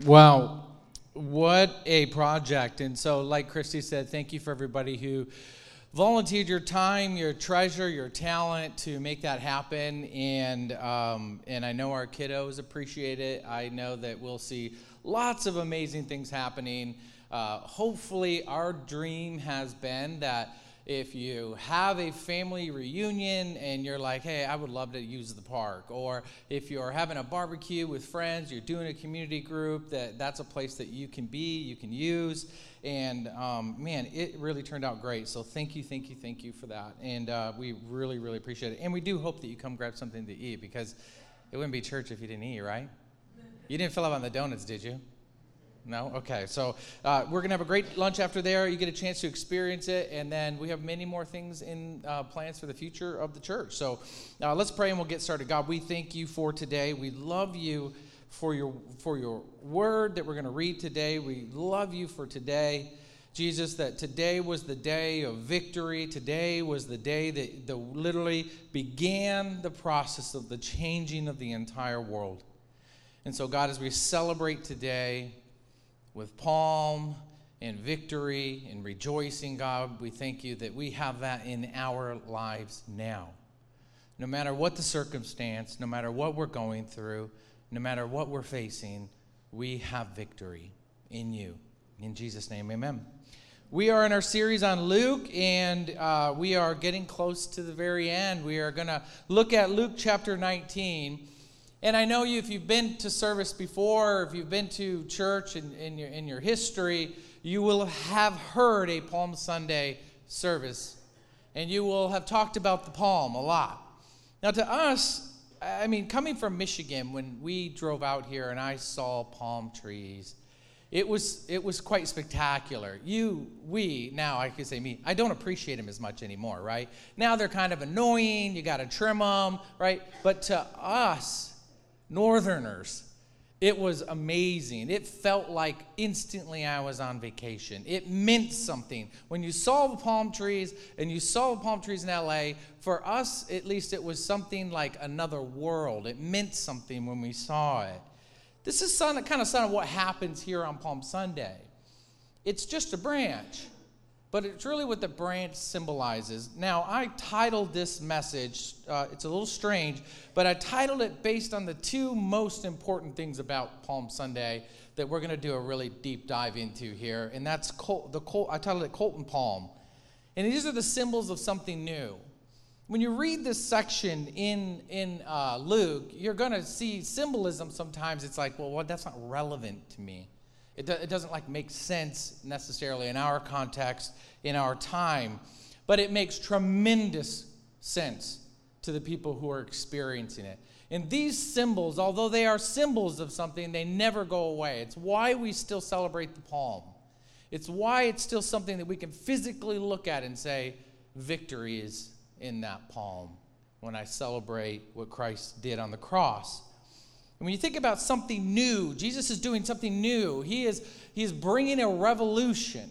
Wow, what a project. And so, like Christy said, thank you for everybody who volunteered your time, your treasure, your talent to make that happen. And, um, and I know our kiddos appreciate it. I know that we'll see lots of amazing things happening. Uh, hopefully, our dream has been that if you have a family reunion and you're like, hey, I would love to use the park, or if you're having a barbecue with friends, you're doing a community group, that that's a place that you can be, you can use. And um, man, it really turned out great. So thank you, thank you, thank you for that. And uh, we really, really appreciate it. And we do hope that you come grab something to eat because it wouldn't be church if you didn't eat, right? You didn't fill up on the donuts, did you? No? Okay. So uh, we're going to have a great lunch after there. You get a chance to experience it. And then we have many more things in uh, plans for the future of the church. So uh, let's pray and we'll get started. God, we thank you for today. We love you for your, for your word that we're going to read today. We love you for today. Jesus, that today was the day of victory. Today was the day that, that literally began the process of the changing of the entire world. And so, God, as we celebrate today, with palm and victory and rejoicing, God. We thank you that we have that in our lives now. No matter what the circumstance, no matter what we're going through, no matter what we're facing, we have victory in you. In Jesus' name, amen. We are in our series on Luke, and uh, we are getting close to the very end. We are going to look at Luke chapter 19. And I know you, if you've been to service before, if you've been to church in, in, your, in your history, you will have heard a Palm Sunday service. And you will have talked about the palm a lot. Now, to us, I mean, coming from Michigan, when we drove out here and I saw palm trees, it was, it was quite spectacular. You, we, now I can say me, I don't appreciate them as much anymore, right? Now they're kind of annoying, you got to trim them, right? But to us, Northerners. It was amazing. It felt like instantly I was on vacation. It meant something. When you saw the palm trees and you saw the palm trees in LA, for us at least, it was something like another world. It meant something when we saw it. This is kind of son of what happens here on Palm Sunday. It's just a branch but it's really what the branch symbolizes. Now, I titled this message, uh, it's a little strange, but I titled it based on the two most important things about Palm Sunday that we're going to do a really deep dive into here, and that's Col- the Col- I titled it Colt and Palm. And these are the symbols of something new. When you read this section in, in uh, Luke, you're going to see symbolism sometimes. It's like, well, well, that's not relevant to me. It, do, it doesn't like make sense necessarily in our context, in our time, but it makes tremendous sense to the people who are experiencing it. And these symbols, although they are symbols of something, they never go away. It's why we still celebrate the palm. It's why it's still something that we can physically look at and say, victory is in that palm when I celebrate what Christ did on the cross. And when you think about something new, Jesus is doing something new. He is, he is bringing a revolution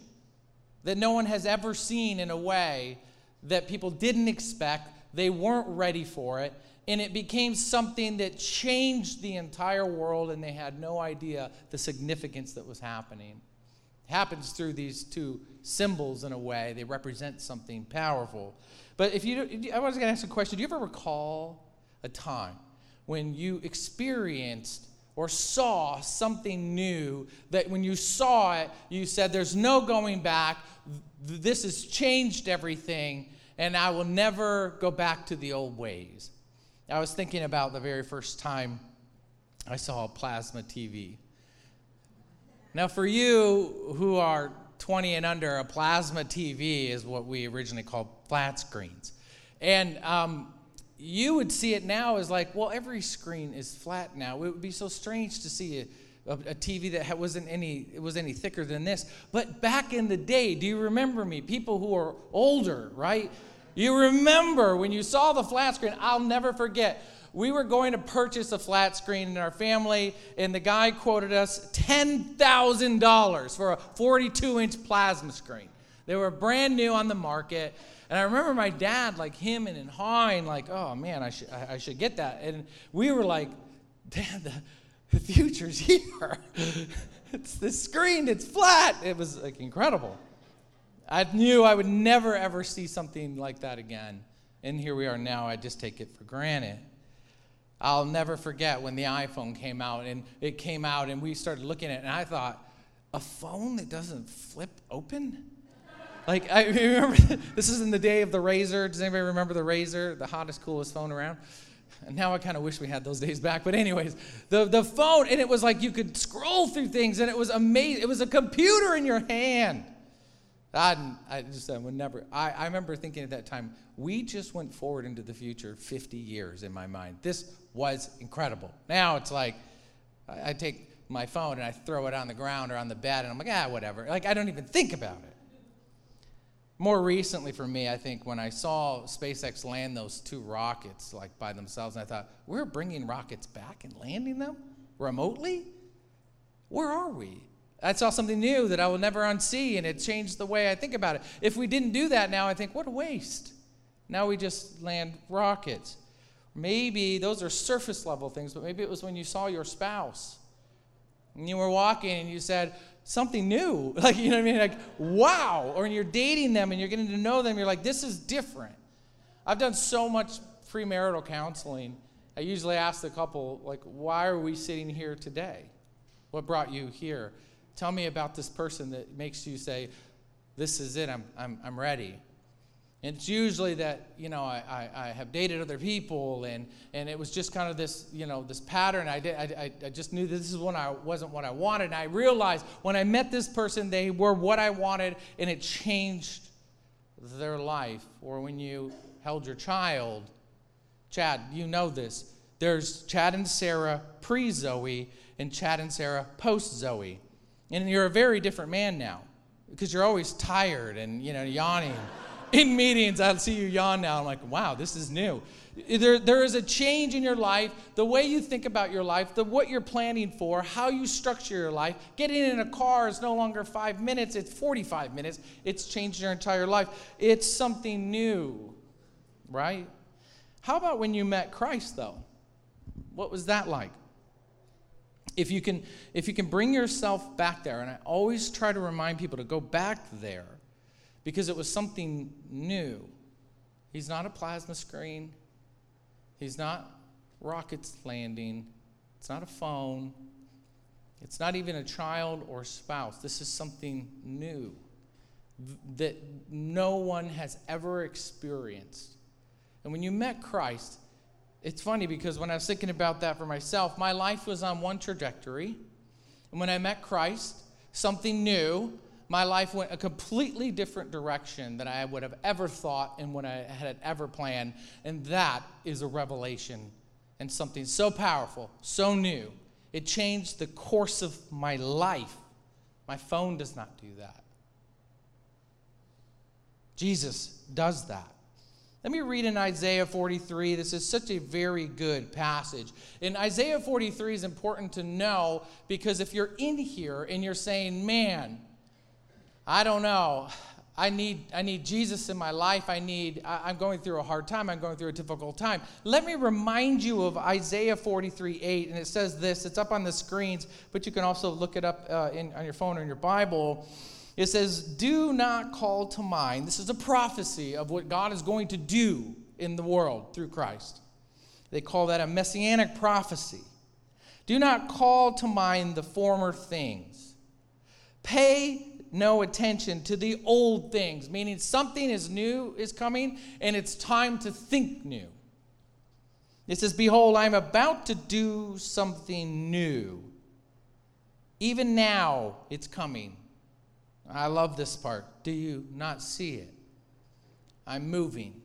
that no one has ever seen in a way that people didn't expect. They weren't ready for it. And it became something that changed the entire world, and they had no idea the significance that was happening. It happens through these two symbols in a way, they represent something powerful. But if you, I was going to ask a question do you ever recall a time when you experienced or saw something new that when you saw it, you said, There's no going back. This has changed everything, and I will never go back to the old ways. I was thinking about the very first time I saw a plasma TV. Now, for you who are 20 and under, a plasma TV is what we originally called flat screens. And um, you would see it now as like, well, every screen is flat now. It would be so strange to see a, a, a TV that wasn't any it was any thicker than this. But back in the day, do you remember me? People who are older, right? You remember when you saw the flat screen? I'll never forget. We were going to purchase a flat screen in our family, and the guy quoted us $10,000 for a 42 inch plasma screen. They were brand new on the market. And I remember my dad, like him and, hawing, like, oh man, I should, I, I should get that. And we were like, Dad, the future's here. it's the screen, it's flat. It was like incredible. I knew I would never ever see something like that again. And here we are now. I just take it for granted. I'll never forget when the iPhone came out and it came out and we started looking at it and I thought, a phone that doesn't flip open? Like I remember this is in the day of the Razr. Does anybody remember the Razr? the hottest, coolest phone around? And now I kind of wish we had those days back. But anyways, the, the phone, and it was like you could scroll through things, and it was amazing. It was a computer in your hand. I, I just I would never. I, I remember thinking at that time, we just went forward into the future 50 years in my mind. This was incredible. Now it's like I, I take my phone and I throw it on the ground or on the bed, and I'm like, ah, whatever. Like I don't even think about it. More recently for me, I think when I saw SpaceX land those two rockets like by themselves, and I thought, we're bringing rockets back and landing them remotely? Where are we? I saw something new that I will never unsee, and it changed the way I think about it. If we didn't do that now, I think, what a waste. Now we just land rockets. Maybe those are surface level things, but maybe it was when you saw your spouse and you were walking and you said, something new. Like, you know what I mean? Like, wow. Or you're dating them and you're getting to know them, you're like, this is different. I've done so much premarital counseling. I usually ask the couple, like, why are we sitting here today? What brought you here? Tell me about this person that makes you say, this is it, I'm, I'm, I'm ready. It's usually that, you know, I, I, I, have dated other people and, and it was just kind of this, you know, this pattern. I, did, I, I just knew this is when I wasn't what I wanted. And I realized when I met this person, they were what I wanted and it changed their life. Or when you held your child, Chad, you know this. There's Chad and Sarah pre Zoe and Chad and Sarah post Zoe. And you're a very different man now because you're always tired and, you know, yawning in meetings, I'll see you yawn now. I'm like, wow, this is new. There, there is a change in your life, the way you think about your life, the what you're planning for, how you structure your life. Getting in a car is no longer five minutes, it's 45 minutes. It's changed your entire life. It's something new, right? How about when you met Christ, though? What was that like? If you can, if you can bring yourself back there, and I always try to remind people to go back there because it was something new. He's not a plasma screen, he's not rockets landing, it's not a phone, it's not even a child or spouse. This is something new that no one has ever experienced. And when you met Christ, it's funny because when I was thinking about that for myself, my life was on one trajectory. And when I met Christ, something new, my life went a completely different direction than I would have ever thought and what I had ever planned. And that is a revelation and something so powerful, so new. It changed the course of my life. My phone does not do that. Jesus does that. Let me read in Isaiah 43. This is such a very good passage. In Isaiah 43 is important to know because if you're in here and you're saying, man, I don't know. I need, I need Jesus in my life. I need, I, am going through a hard time. I'm going through a difficult time. Let me remind you of Isaiah 43 8. And it says this it's up on the screens, but you can also look it up uh, in, on your phone or in your Bible. It says, Do not call to mind. This is a prophecy of what God is going to do in the world through Christ. They call that a messianic prophecy. Do not call to mind the former things. Pay no attention to the old things, meaning something is new is coming and it's time to think new. It says, Behold, I'm about to do something new. Even now it's coming. I love this part. Do you not see it? I'm moving.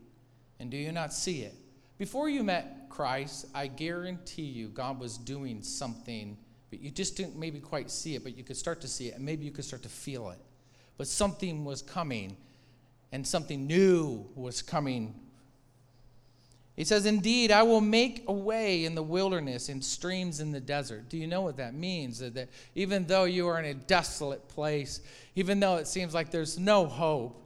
And do you not see it? Before you met Christ, I guarantee you God was doing something but you just didn't maybe quite see it, but you could start to see it, and maybe you could start to feel it. But something was coming, and something new was coming. He says, Indeed, I will make a way in the wilderness and streams in the desert. Do you know what that means? That, that even though you are in a desolate place, even though it seems like there's no hope,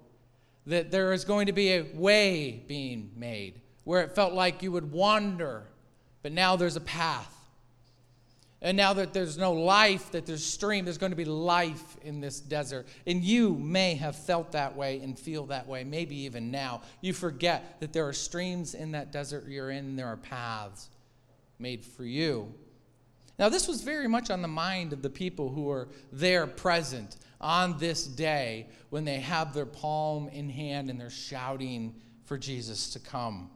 that there is going to be a way being made where it felt like you would wander, but now there's a path And now that there's no life, that there's stream, there's going to be life in this desert. And you may have felt that way and feel that way, maybe even now. You forget that there are streams in that desert you're in, there are paths made for you. Now, this was very much on the mind of the people who were there present on this day when they have their palm in hand and they're shouting for Jesus to come.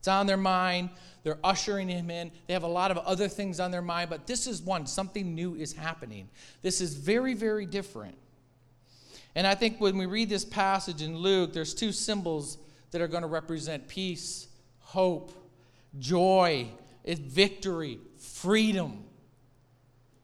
It's on their mind. They're ushering him in. They have a lot of other things on their mind, but this is one. Something new is happening. This is very, very different. And I think when we read this passage in Luke, there's two symbols that are going to represent peace, hope, joy, victory, freedom.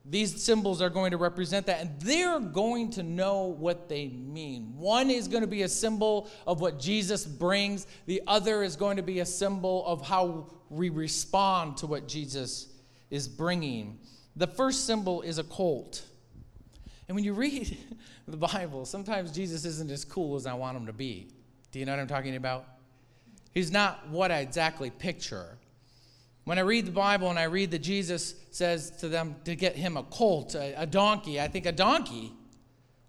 These symbols are going to represent that, and they're going to know what they mean. One is going to be a symbol of what Jesus brings, the other is going to be a symbol of how we respond to what Jesus is bringing. The first symbol is a colt. And when you read the Bible, sometimes Jesus isn't as cool as I want him to be. Do you know what I'm talking about? He's not what I exactly picture. When I read the Bible and I read that Jesus says to them to get him a colt, a, a donkey, I think a donkey.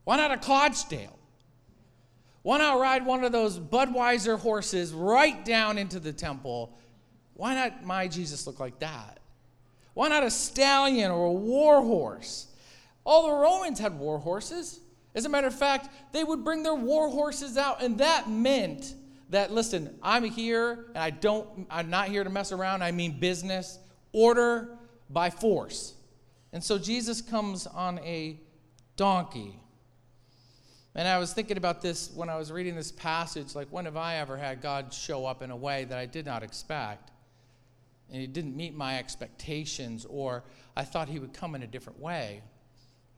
Why not a Clydesdale? Why not ride one of those Budweiser horses right down into the temple? Why not my Jesus look like that? Why not a stallion or a war horse? All the Romans had war horses. As a matter of fact, they would bring their war horses out, and that meant that listen, I'm here and I don't I'm not here to mess around. I mean business, order by force. And so Jesus comes on a donkey. And I was thinking about this when I was reading this passage like when have I ever had God show up in a way that I did not expect? And he didn't meet my expectations or I thought he would come in a different way.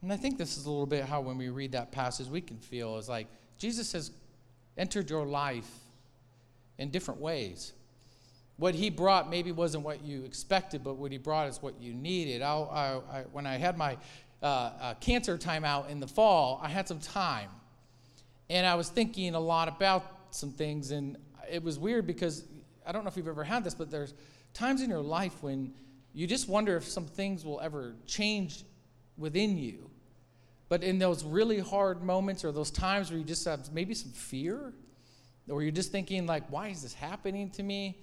And I think this is a little bit how when we read that passage we can feel is like Jesus has entered your life in different ways. What he brought maybe wasn't what you expected, but what he brought is what you needed. I, I, when I had my uh, uh, cancer timeout in the fall, I had some time. And I was thinking a lot about some things, and it was weird because I don't know if you've ever had this, but there's times in your life when you just wonder if some things will ever change within you. But in those really hard moments or those times where you just have maybe some fear, or you're just thinking like why is this happening to me?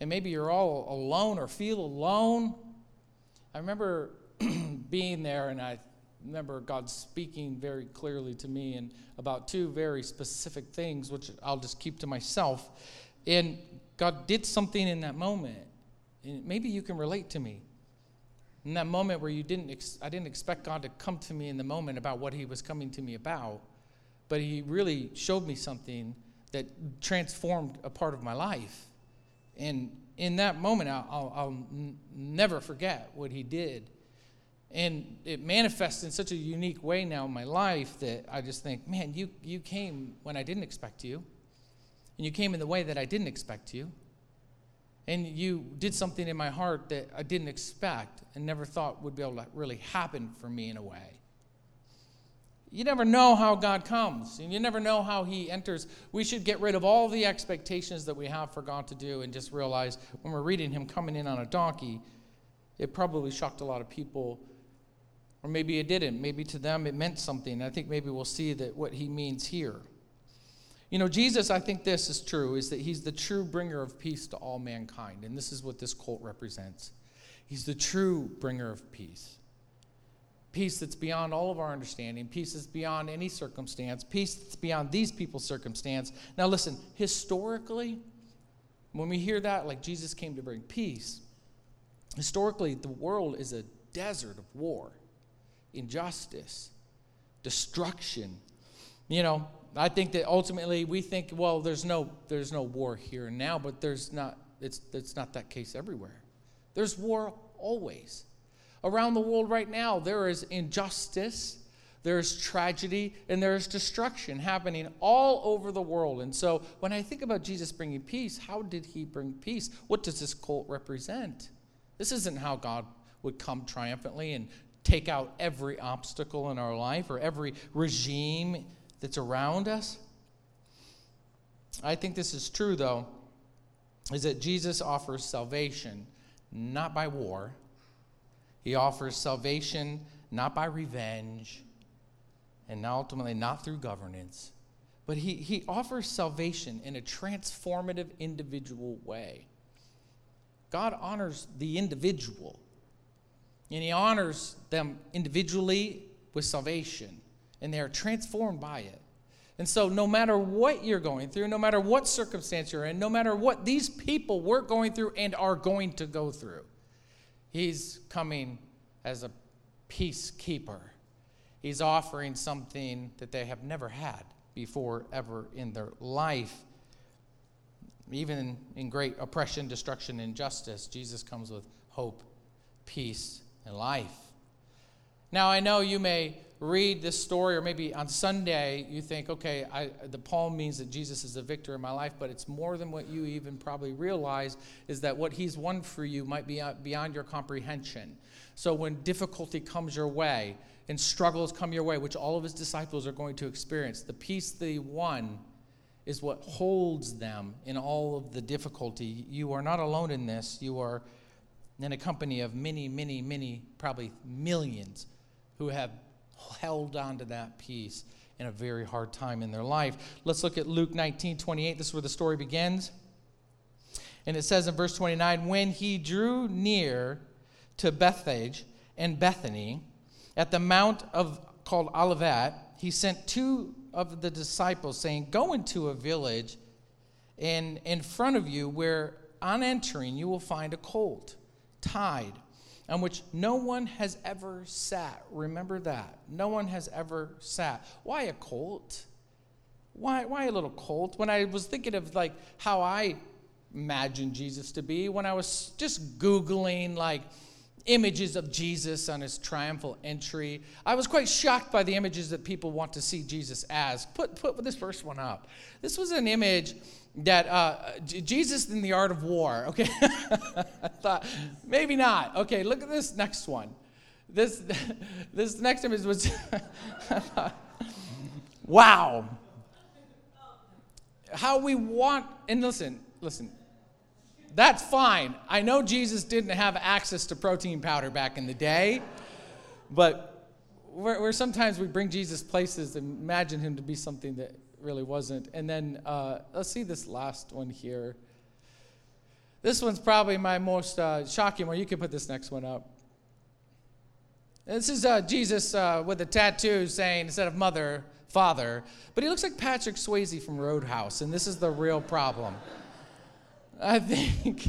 And maybe you're all alone or feel alone. I remember being there and i remember god speaking very clearly to me and about two very specific things which i'll just keep to myself. And god did something in that moment. And maybe you can relate to me. In that moment where you didn't ex- i didn't expect god to come to me in the moment about what he was coming to me about but he really showed me something that transformed a part of my life. And in that moment, I'll, I'll, n- never forget what he did. And it manifests in such a unique way now in my life that I just think, man, you, you came when I didn't expect you. And you came in the way that I didn't expect you. And you did something in my heart that I didn't expect and never thought would be able to really happen for me in a way. You never know how God comes, and you never know how He enters. We should get rid of all the expectations that we have for God to do and just realize when we're reading Him coming in on a donkey, it probably shocked a lot of people. Or maybe it didn't. Maybe to them it meant something. I think maybe we'll see that what He means here. You know, Jesus, I think this is true, is that He's the true bringer of peace to all mankind. And this is what this colt represents. He's the true bringer of peace peace that's beyond all of our understanding, peace that's beyond any circumstance, peace that's beyond these people's circumstance. Now, listen, historically, when we hear that, like Jesus came to bring peace, historically, the world is a desert of war, injustice, destruction. You know, I think that ultimately we think, well, there's no, there's no war here and now, but there's not, it's, it's not that case everywhere. There's war always. Around the world right now, there is injustice, there's tragedy, and there's destruction happening all over the world. And so when I think about Jesus bringing peace, how did he bring peace? What does this colt represent? This isn't how God would come triumphantly and take out every obstacle in our life or every regime that's around us. I think this is true, though, is that Jesus offers salvation not by war, He offers salvation not by revenge and ultimately not through governance, but he, he offers salvation in a transformative individual way. God honors the individual, and he honors them individually with salvation, and they are transformed by it. And so, no matter what you're going through, no matter what circumstance you're in, no matter what these people were going through and are going to go through, He's coming as a peacekeeper. He's offering something that they have never had before, ever in their life. Even in great oppression, destruction, and injustice, Jesus comes with hope, peace, and life. Now, I know you may read this story, or maybe on Sunday you think, okay, I, the palm means that Jesus is the victor in my life, but it's more than what you even probably realize is that what he's won for you might be uh, beyond your comprehension. So when difficulty comes your way and struggles come your way, which all of his disciples are going to experience, the peace he won is what holds them in all of the difficulty. You are not alone in this. You are in a company of many, many, many, probably millions who have held on to that peace in a very hard time in their life. Let's look at Luke 19 28. This is where the story begins. And it says in verse 29 When he drew near to Bethphage and Bethany at the mount of called Olivet, he sent two of the disciples, saying, Go into a village and in front of you, where on entering you will find a colt tied on which no one has ever sat. Remember that. No one has ever sat. Why a colt? Why, why a little colt? When I was thinking of like how I imagined Jesus to be, when I was just Googling like images of Jesus on his triumphal entry, I was quite shocked by the images that people want to see Jesus as. Put, put this first one up. This was an image that uh, Jesus in the art of war. Okay, I thought maybe not. Okay, look at this next one. This this next image was wow. How we want and listen, listen. That's fine. I know Jesus didn't have access to protein powder back in the day, but where, where sometimes we bring Jesus places and imagine him to be something that really wasn't. And then uh, let's see this last one here. This one's probably my most uh, shocking one. You can put this next one up. This is uh, Jesus uh, with a tattoo saying, instead of mother, father, but he looks like Patrick Swayze from Road House, and this is the real problem. I think.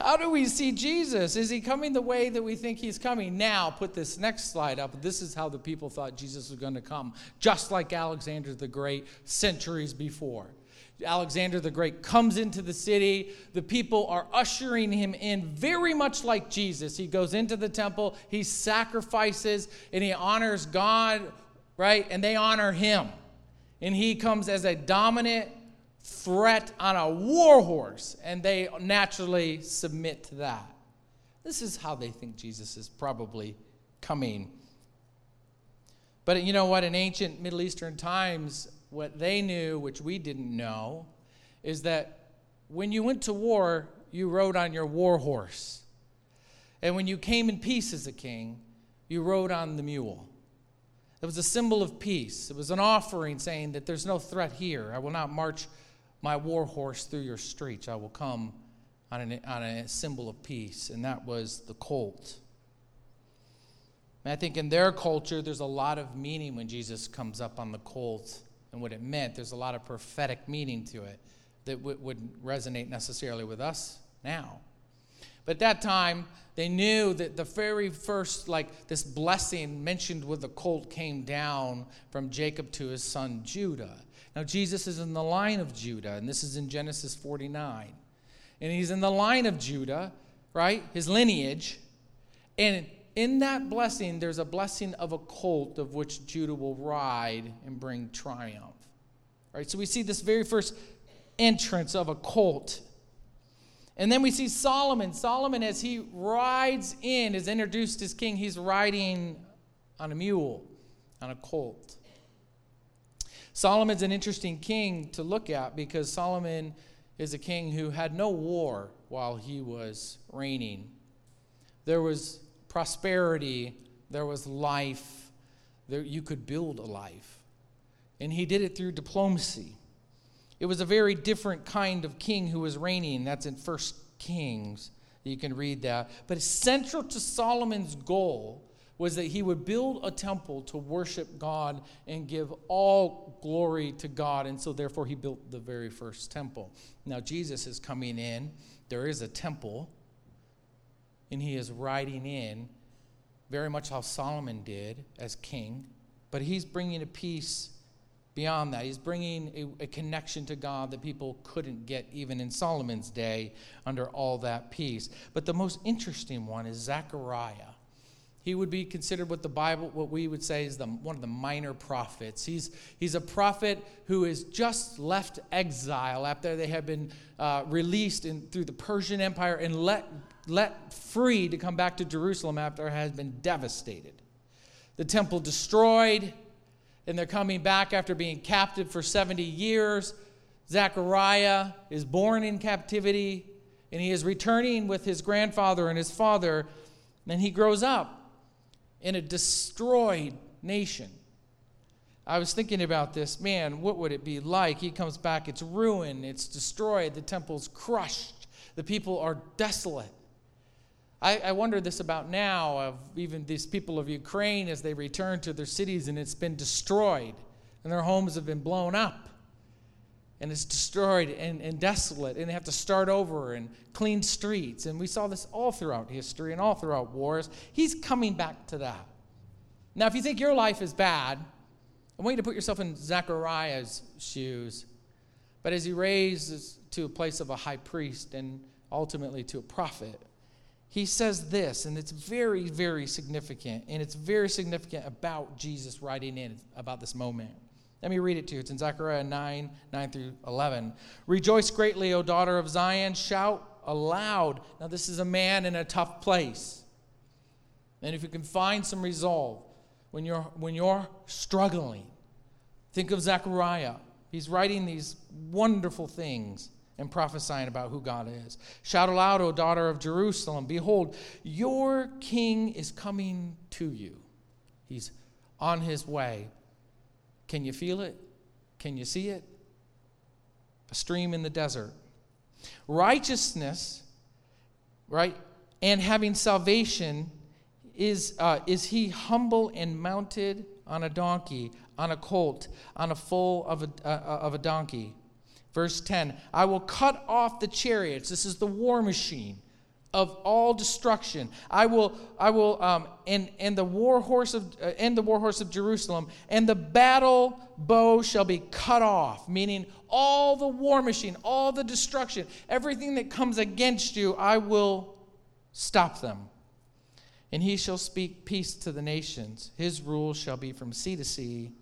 How do we see Jesus? Is he coming the way that we think he's coming? Now, put this next slide up. This is how the people thought Jesus was going to come, just like Alexander the Great centuries before. Alexander the Great comes into the city. The people are ushering him in very much like Jesus. He goes into the temple, he sacrifices, and he honors God, right? And they honor him. And he comes as a dominant threat on a war horse, and they naturally submit to that. This is how they think Jesus is probably coming. But you know what? In ancient Middle Eastern times, what they knew, which we didn't know, is that when you went to war, you rode on your war horse. And when you came in peace as a king, you rode on the mule. It was a symbol of peace. It was an offering saying that there's no threat here. I will not march my war horse through your streets. I will come on, an, on a symbol of peace. And that was the colt. And I think in their culture, there's a lot of meaning when Jesus comes up on the colt and what it meant. There's a lot of prophetic meaning to it that w- wouldn't resonate necessarily with us now. But at that time, they knew that the very first, like this blessing mentioned with the colt came down from Jacob to his son Judah. Now, Jesus is in the line of Judah, and this is in Genesis 49. And he's in the line of Judah, right? His lineage. And in that blessing, there's a blessing of a colt of which Judah will ride and bring triumph. Right? So we see this very first entrance of a colt. And then we see Solomon. Solomon, as he rides in, is introduced as king. He's riding on a mule, on a colt. Solomon's an interesting king to look at because Solomon is a king who had no war while he was reigning. There was prosperity, there was life. There, you could build a life. And he did it through diplomacy. It was a very different kind of king who was reigning. That's in First Kings. You can read that. But central to Solomon's goal was that he would build a temple to worship God and give all glory to God. And so, therefore, he built the very first temple. Now, Jesus is coming in. There is a temple, and he is riding in, very much how Solomon did as king. But he's bringing a peace beyond that. He's bringing a, a, connection to God that people couldn't get even in Solomon's day under all that peace. But the most interesting one is Zechariah. He would be considered what the Bible, what we would say is the, one of the minor prophets. He's, he's a prophet who is just left exile after they have been uh, released in, through the Persian Empire and let, let free to come back to Jerusalem after it has been devastated. The temple destroyed, and they're coming back after being captive for 70 years. Zechariah is born in captivity, and he is returning with his grandfather and his father, and he grows up in a destroyed nation. I was thinking about this, man, what would it be like? He comes back, it's ruined, it's destroyed, the temple's crushed, the people are desolate. I, I wonder this about now of even these people of Ukraine as they return to their cities and it's been destroyed and their homes have been blown up and it's destroyed and, and desolate, and they have to start over and clean streets. And we saw this all throughout history and all throughout wars. He's coming back to that. Now, if you think your life is bad, I want you to put yourself in Zechariah's shoes. But as he raises to a place of a high priest and ultimately to a prophet, he says this, and it's very, very significant. And it's very significant about Jesus writing in about this moment. Let me read it to you. It's in Zechariah 9, 9 through 11. Rejoice greatly, O daughter of Zion. Shout aloud. Now, this is a man in a tough place. And if you can find some resolve when you're, when you're struggling, think of Zechariah. He's writing these wonderful things and prophesying about who God is. Shout aloud, O daughter of Jerusalem. Behold, your king is coming to you. He's on his way. Can you feel it? Can you see it? A stream in the desert. Righteousness, right, and having salvation is, uh, is he humble and mounted on a donkey, on a colt, on a foal of a, uh, of a donkey. Verse 10 I will cut off the chariots. This is the war machine of all destruction. I will, I will, um, and, and the war horse of, uh, and the war horse of Jerusalem, and the battle bow shall be cut off, meaning all the war machine, all the destruction, everything that comes against you, I will stop them. And he shall speak peace to the nations. His rule shall be from sea to sea,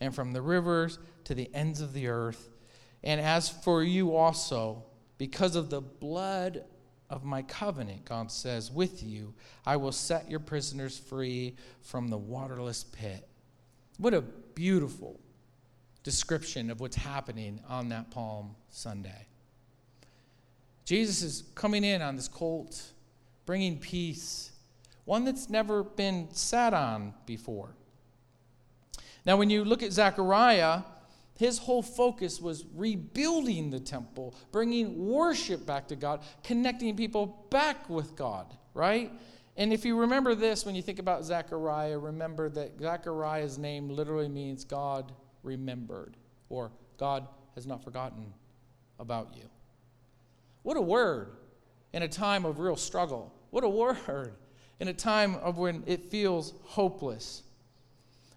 and from the rivers to the ends of the earth. And as for you also, because of the blood of my covenant, God says, with you, I will set your prisoners free from the waterless pit. What a beautiful description of what's happening on that Palm Sunday. Jesus is coming in on this colt, bringing peace, one that's never been sat on before. Now, when you look at Zechariah, his whole focus was rebuilding the temple, bringing worship back to God, connecting people back with God, right? And if you remember this, when you think about Zechariah, remember that Zechariah's name literally means God remembered, or God has not forgotten about you. What a word in a time of real struggle. What a word in a time of when it feels hopeless.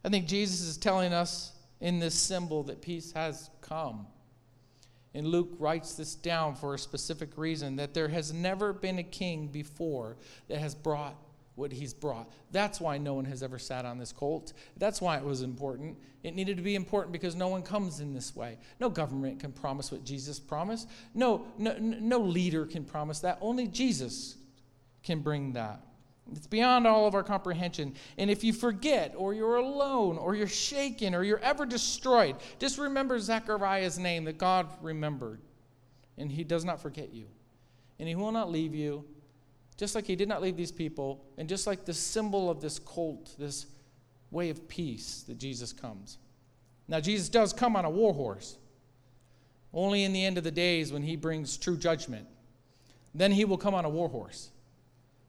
I think Jesus is telling us in this symbol that peace has come. And Luke writes this down for a specific reason that there has never been a king before that has brought what he's brought. That's why no one has ever sat on this colt. That's why it was important. It needed to be important because no one comes in this way. No government can promise what Jesus promised. No, no, no leader can promise that. Only Jesus can bring that. It's beyond all of our comprehension. And if you forget, or you're alone, or you're shaken, or you're ever destroyed, just remember Zechariah's name that God remembered. And he does not forget you. And he will not leave you. just like he did not leave these people, and just like the symbol of this colt, this way of peace that Jesus comes. Now, Jesus does come on a war horse, only in the end of the days when he brings true judgment. Then he will come on a war horse.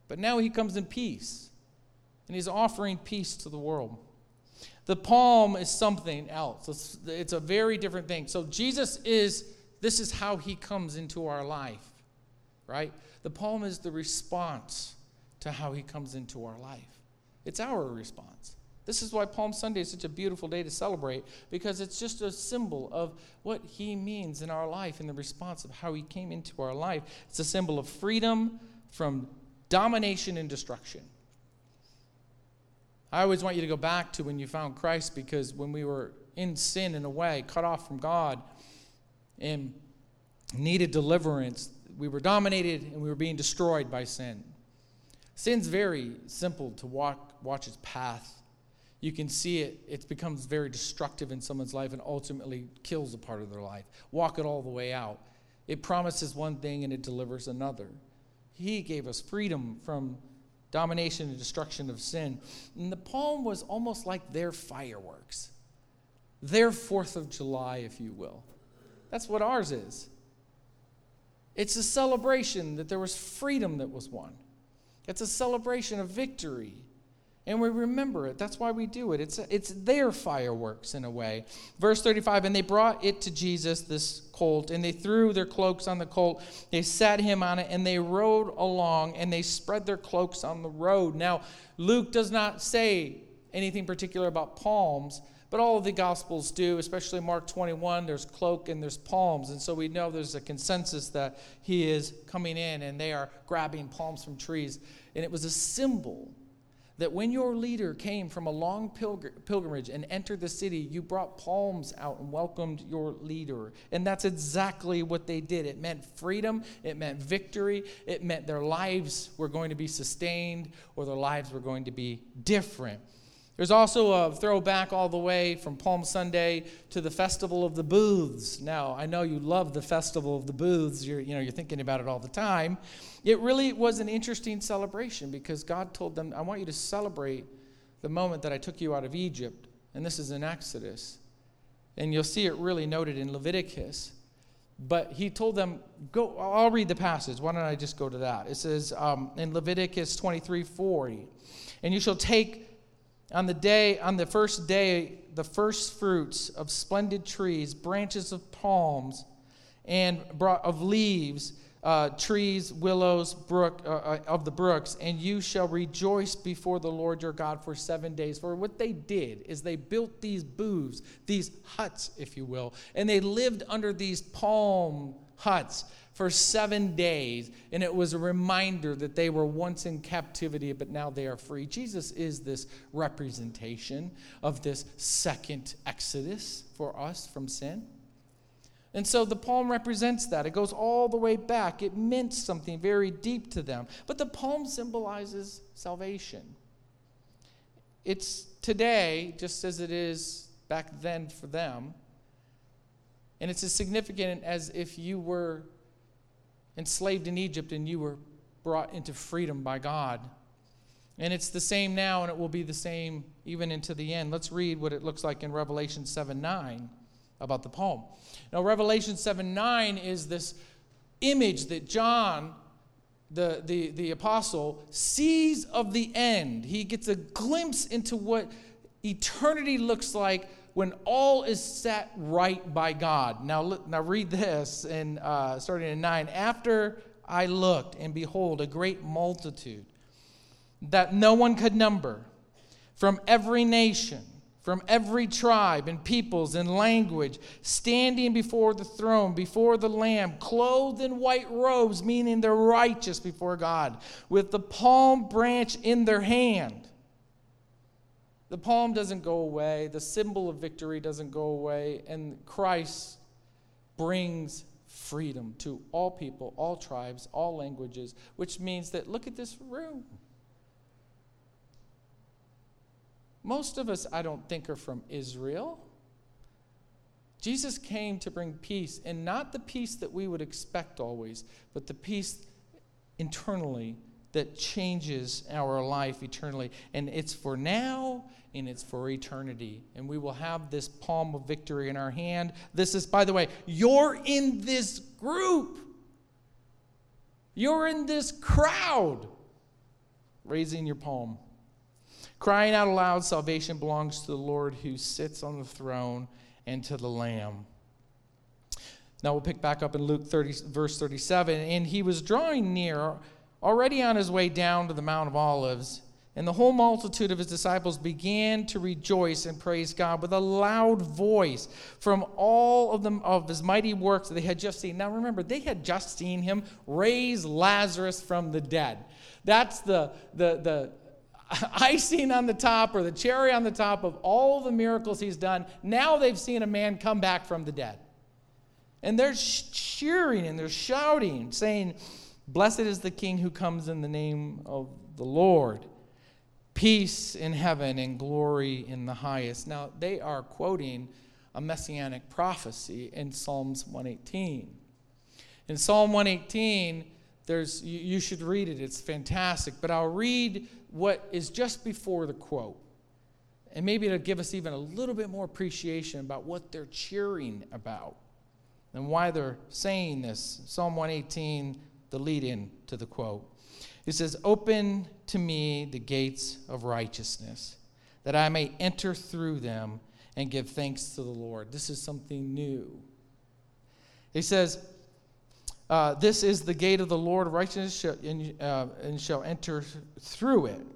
But now he comes in peace, and he's offering peace to the world. The palm is something else. It's, it's, a very different thing. So Jesus is, this is how he comes into our life, right? The palm is the response to how he comes into our life. It's our response. This is why Palm Sunday is such a beautiful day to celebrate because it's just a symbol of what he means in our life and the response of how he came into our life. It's a symbol of freedom from domination and destruction. I always want you to go back to when you found Christ because when we were in sin in a way, cut off from God, and needed deliverance, we were dominated and we were being destroyed by sin. Sin's very simple to walk, watch its path. You can see it, it becomes very destructive in someone's life and ultimately kills a part of their life. Walk it all the way out. It promises one thing and it delivers another. He gave us freedom from domination and destruction of sin. And the palm was almost like their fireworks, their Fourth of July, if you will. That's what ours is. It's a celebration that there was freedom that was won. It's a celebration of victory. And we remember it. That's why we do it. It's, it's their fireworks in a way. Verse 35 And they brought it to Jesus, this colt, and they threw their cloaks on the colt. They sat him on it, and they rode along, and they spread their cloaks on the road. Now, Luke does not say anything particular about palms, but all of the Gospels do, especially Mark 21. There's cloak and there's palms. And so we know there's a consensus that he is coming in and they are grabbing palms from trees. And it was a symbol that when your leader came from a long pilgrimage and entered the city, you brought palms out and welcomed your leader. And that's exactly what they did. It meant freedom, it meant victory, it meant their lives were going to be sustained or their lives were going to be different. There's also a throwback all the way from Palm Sunday to the Festival of the Booths. Now, I know you love the Festival of the Booths. You're, you know, you're thinking about it all the time. It really was an interesting celebration because God told them, I want you to celebrate the moment that I took you out of Egypt. And this is in Exodus. And you'll see it really noted in Leviticus. But he told them, go, I'll read the passage. Why don't I just go to that? It says um, in Leviticus 23 40, and you shall take on the day, on the first day, the first fruits of splendid trees, branches of palms, and of leaves, uh, trees, willows, brook uh, uh, of the brooks, and you shall rejoice before the Lord your God for seven days. For what they did is they built these booths, these huts, if you will, and they lived under these palm huts for seven days, and it was a reminder that they were once in captivity, but now they are free. Jesus is this representation of this second exodus for us from sin. And so the palm represents that. It goes all the way back. It meant something very deep to them. But the palm symbolizes salvation. It's today, just as it is back then for them. And it's as significant as if you were enslaved in Egypt and you were brought into freedom by God. And it's the same now, and it will be the same even into the end. Let's read what it looks like in Revelation 7 9 about the palm. Now, Revelation 7 9 is this image that John, the, the, the apostle, sees of the end. He gets a glimpse into what eternity looks like when all is set right by God. Now, now read this in uh, starting in nine. After I looked, and behold, a great multitude that no one could number, from every nation, from every tribe and peoples and language, standing before the throne, before the Lamb, clothed in white robes, meaning they're righteous before God, with the palm branch in their hand the palm doesn't go away, the symbol of victory doesn't go away, and Christ brings freedom to all people, all tribes, all languages, which means that look at this room. Most of us, I don't think, are from Israel. Jesus came to bring peace, and not the peace that we would expect always, but the peace internally that changes our life eternally. And it's for now and it's for eternity. And we will have this palm of victory in our hand. This is, by the way, you're in this group, you're in this crowd, raising your palm. Crying out aloud, salvation belongs to the Lord who sits on the throne and to the Lamb. Now we'll pick back up in Luke 30, verse 37. And he was drawing near, already on his way down to the Mount of Olives. And the whole multitude of his disciples began to rejoice and praise God with a loud voice from all of them of his mighty works that they had just seen. Now remember, they had just seen him raise Lazarus from the dead. That's the the the icing on the top or the cherry on the top of all the miracles he's done. Now they've seen a man come back from the dead. And they're cheering and they're shouting, saying, Blessed is the King who comes in the name of the Lord peace in heaven and glory in the highest. Now, they are quoting a messianic prophecy in Psalms 118. In Psalm 118, there's you, you should read it. It's fantastic, but I'll read what is just before the quote. And maybe it'll give us even a little bit more appreciation about what they're cheering about and why they're saying this. Psalm 118, the lead in to the quote. He says, Open to me the gates of righteousness, that I may enter through them and give thanks to the Lord. This is something new. He says, uh, This is the gate of the Lord, righteousness shall, and, uh, and shall enter through it.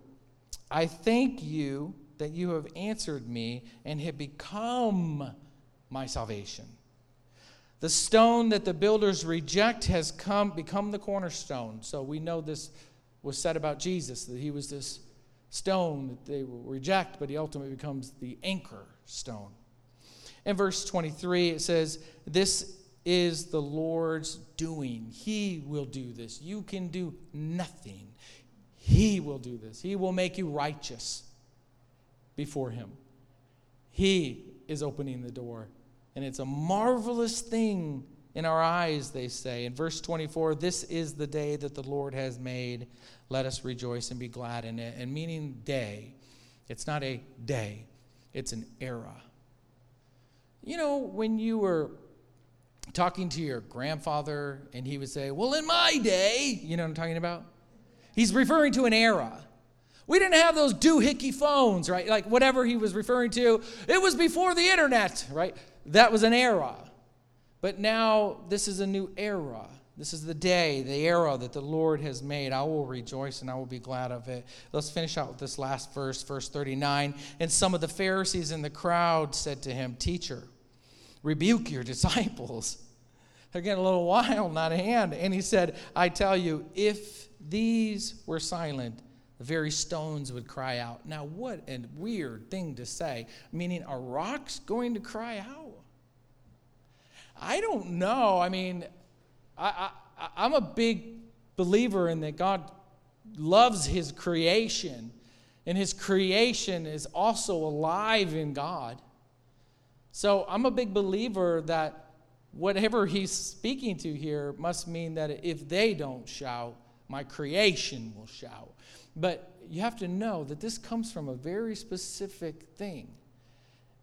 I thank you that you have answered me and have become my salvation. The stone that the builders reject has come become the cornerstone. So we know this was said about Jesus, that he was this stone that they will reject, but he ultimately becomes the anchor stone. In verse 23, it says, This is the Lord's doing. He will do this. You can do nothing. He will do this. He will make you righteous before Him. He is opening the door. And it's a marvelous thing in our eyes, they say. In verse 24, this is the day that the Lord has made. Let us rejoice and be glad in it. And meaning day, it's not a day, it's an era. You know, when you were talking to your grandfather and he would say, Well, in my day, you know what I'm talking about? He's referring to an era. We didn't have those doohickey phones, right? Like whatever he was referring to, it was before the internet, right? That was an era. But now this is a new era. This is the day, the era that the Lord has made. I will rejoice and I will be glad of it. Let's finish out with this last verse, verse 39. And some of the Pharisees in the crowd said to him, Teacher, rebuke your disciples. They're getting a little wild, not a hand. And he said, I tell you, if these were silent, the very stones would cry out. Now, what a weird thing to say. Meaning, are rocks going to cry out? I don't know. I mean, I, I, I'm a big believer in that God loves his creation, and his creation is also alive in God. So I'm a big believer that whatever he's speaking to here must mean that if they don't shout, my creation will shout. But you have to know that this comes from a very specific thing.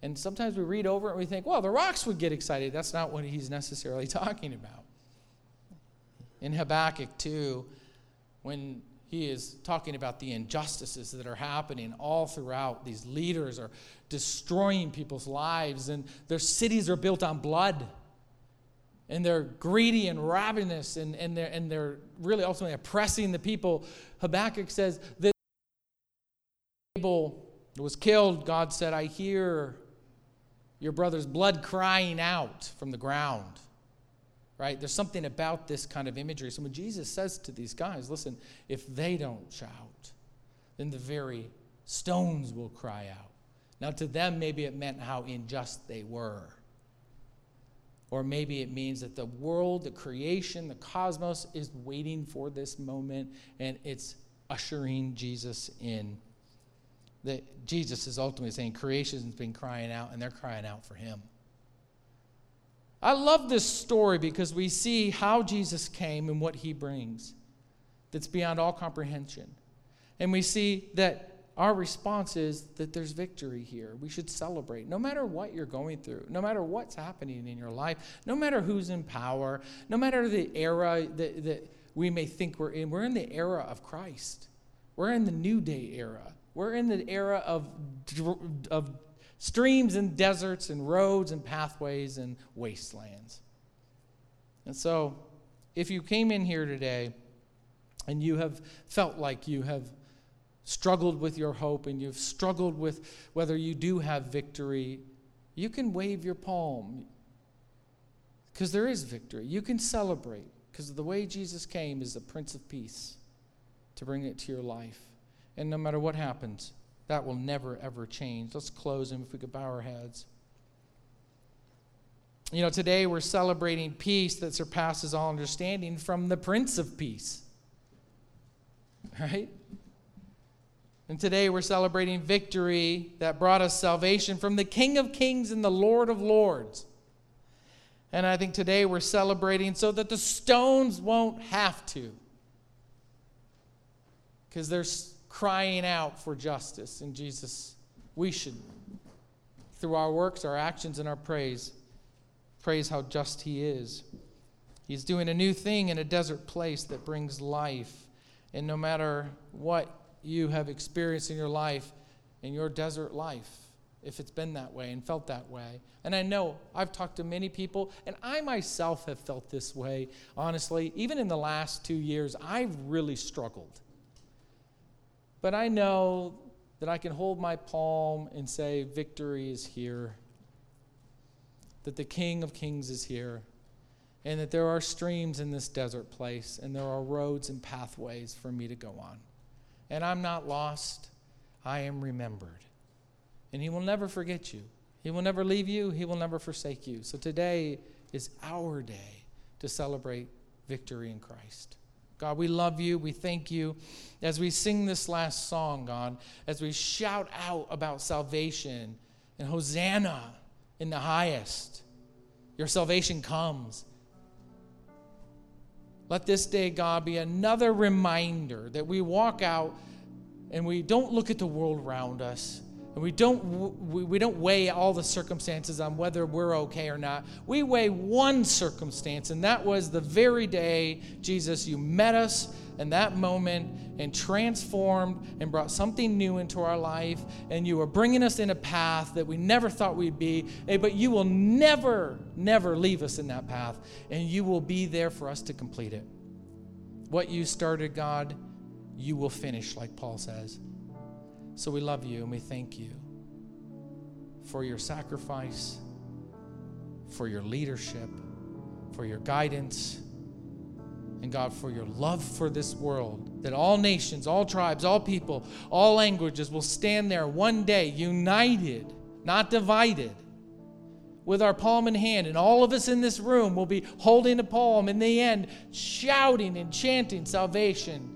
And sometimes we read over it and we think, well, the rocks would get excited. That's not what he's necessarily talking about. In Habakkuk 2, when he is talking about the injustices that are happening all throughout, these leaders are destroying people's lives, and their cities are built on blood. And they're greedy and ravenous, and, and, they're, and they're really ultimately oppressing the people. Habakkuk says that was killed. God said, I hear your brother's blood crying out from the ground. Right? There's something about this kind of imagery. So when Jesus says to these guys, listen, if they don't shout, then the very stones will cry out. Now, to them, maybe it meant how unjust they were. Or maybe it means that the world, the creation, the cosmos is waiting for this moment and it's ushering Jesus in that Jesus is ultimately saying creation's been crying out and they're crying out for him. I love this story because we see how Jesus came and what he brings. that's beyond all comprehension. And we see that our response is that there's victory here. We should celebrate. No matter what you're going through, no matter what's happening in your life, no matter who's in power, no matter the era that, that we may think we're in, we're in the era of Christ. We're in the new day era. We're in the era of, of streams and deserts and roads and pathways and wastelands. And so, if you came in here today and you have felt like you have struggled with your hope and you've struggled with whether you do have victory, you can wave your palm because there is victory. You can celebrate because the way Jesus came is the Prince of Peace to bring it to your life. And no matter what happens, that will never, ever change. Let's close and if we could bow our heads. You know, today we're celebrating peace that surpasses all understanding from the Prince of Peace. Right? And today we're celebrating victory that brought us salvation from the King of Kings and the Lord of Lords. And I think today we're celebrating so that the stones won't have to. Because they're crying out for justice. And Jesus, we should, through our works, our actions, and our praise, praise how just He is. He's doing a new thing in a desert place that brings life. And no matter what you have experienced in your life, in your desert life, if it's been that way and felt that way. And I know I've talked to many people, and I myself have felt this way, honestly. Even in the last two years, I've really struggled. But I know that I can hold my palm and say, Victory is here, that the King of Kings is here, and that there are streams in this desert place, and there are roads and pathways for me to go on and I'm not lost. I am remembered. And He will never forget you. He will never leave you. He will never forsake you. So today is our day to celebrate victory in Christ. God, we love you. We thank you. As we sing this last song, God, as we shout out about salvation and Hosanna in the highest, your salvation comes. Let this day, God, be another reminder that we walk out and we don't look at the world around us and we don't we, don't weigh all the circumstances on whether we're okay or not. We weigh one circumstance and that was the very day jesus you met us in that moment and transformed and brought something new into our life and you were bringing us in a path that we never thought we'd be. But you will never never leave us in that path and you will be there for us to complete it. What you started god you will finish, like Paul says. So we love you and we thank you for your sacrifice, for your leadership, for your guidance, and God, for your love for this world. That all nations, all tribes, all people, all languages will stand there one day united, not divided, with our palm in hand. And all of us in this room will be holding a palm in the end, shouting and chanting salvation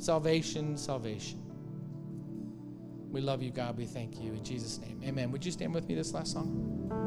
Salvation, salvation. We love you, God. We thank you. In Jesus' name, amen. Would you stand with me this last song?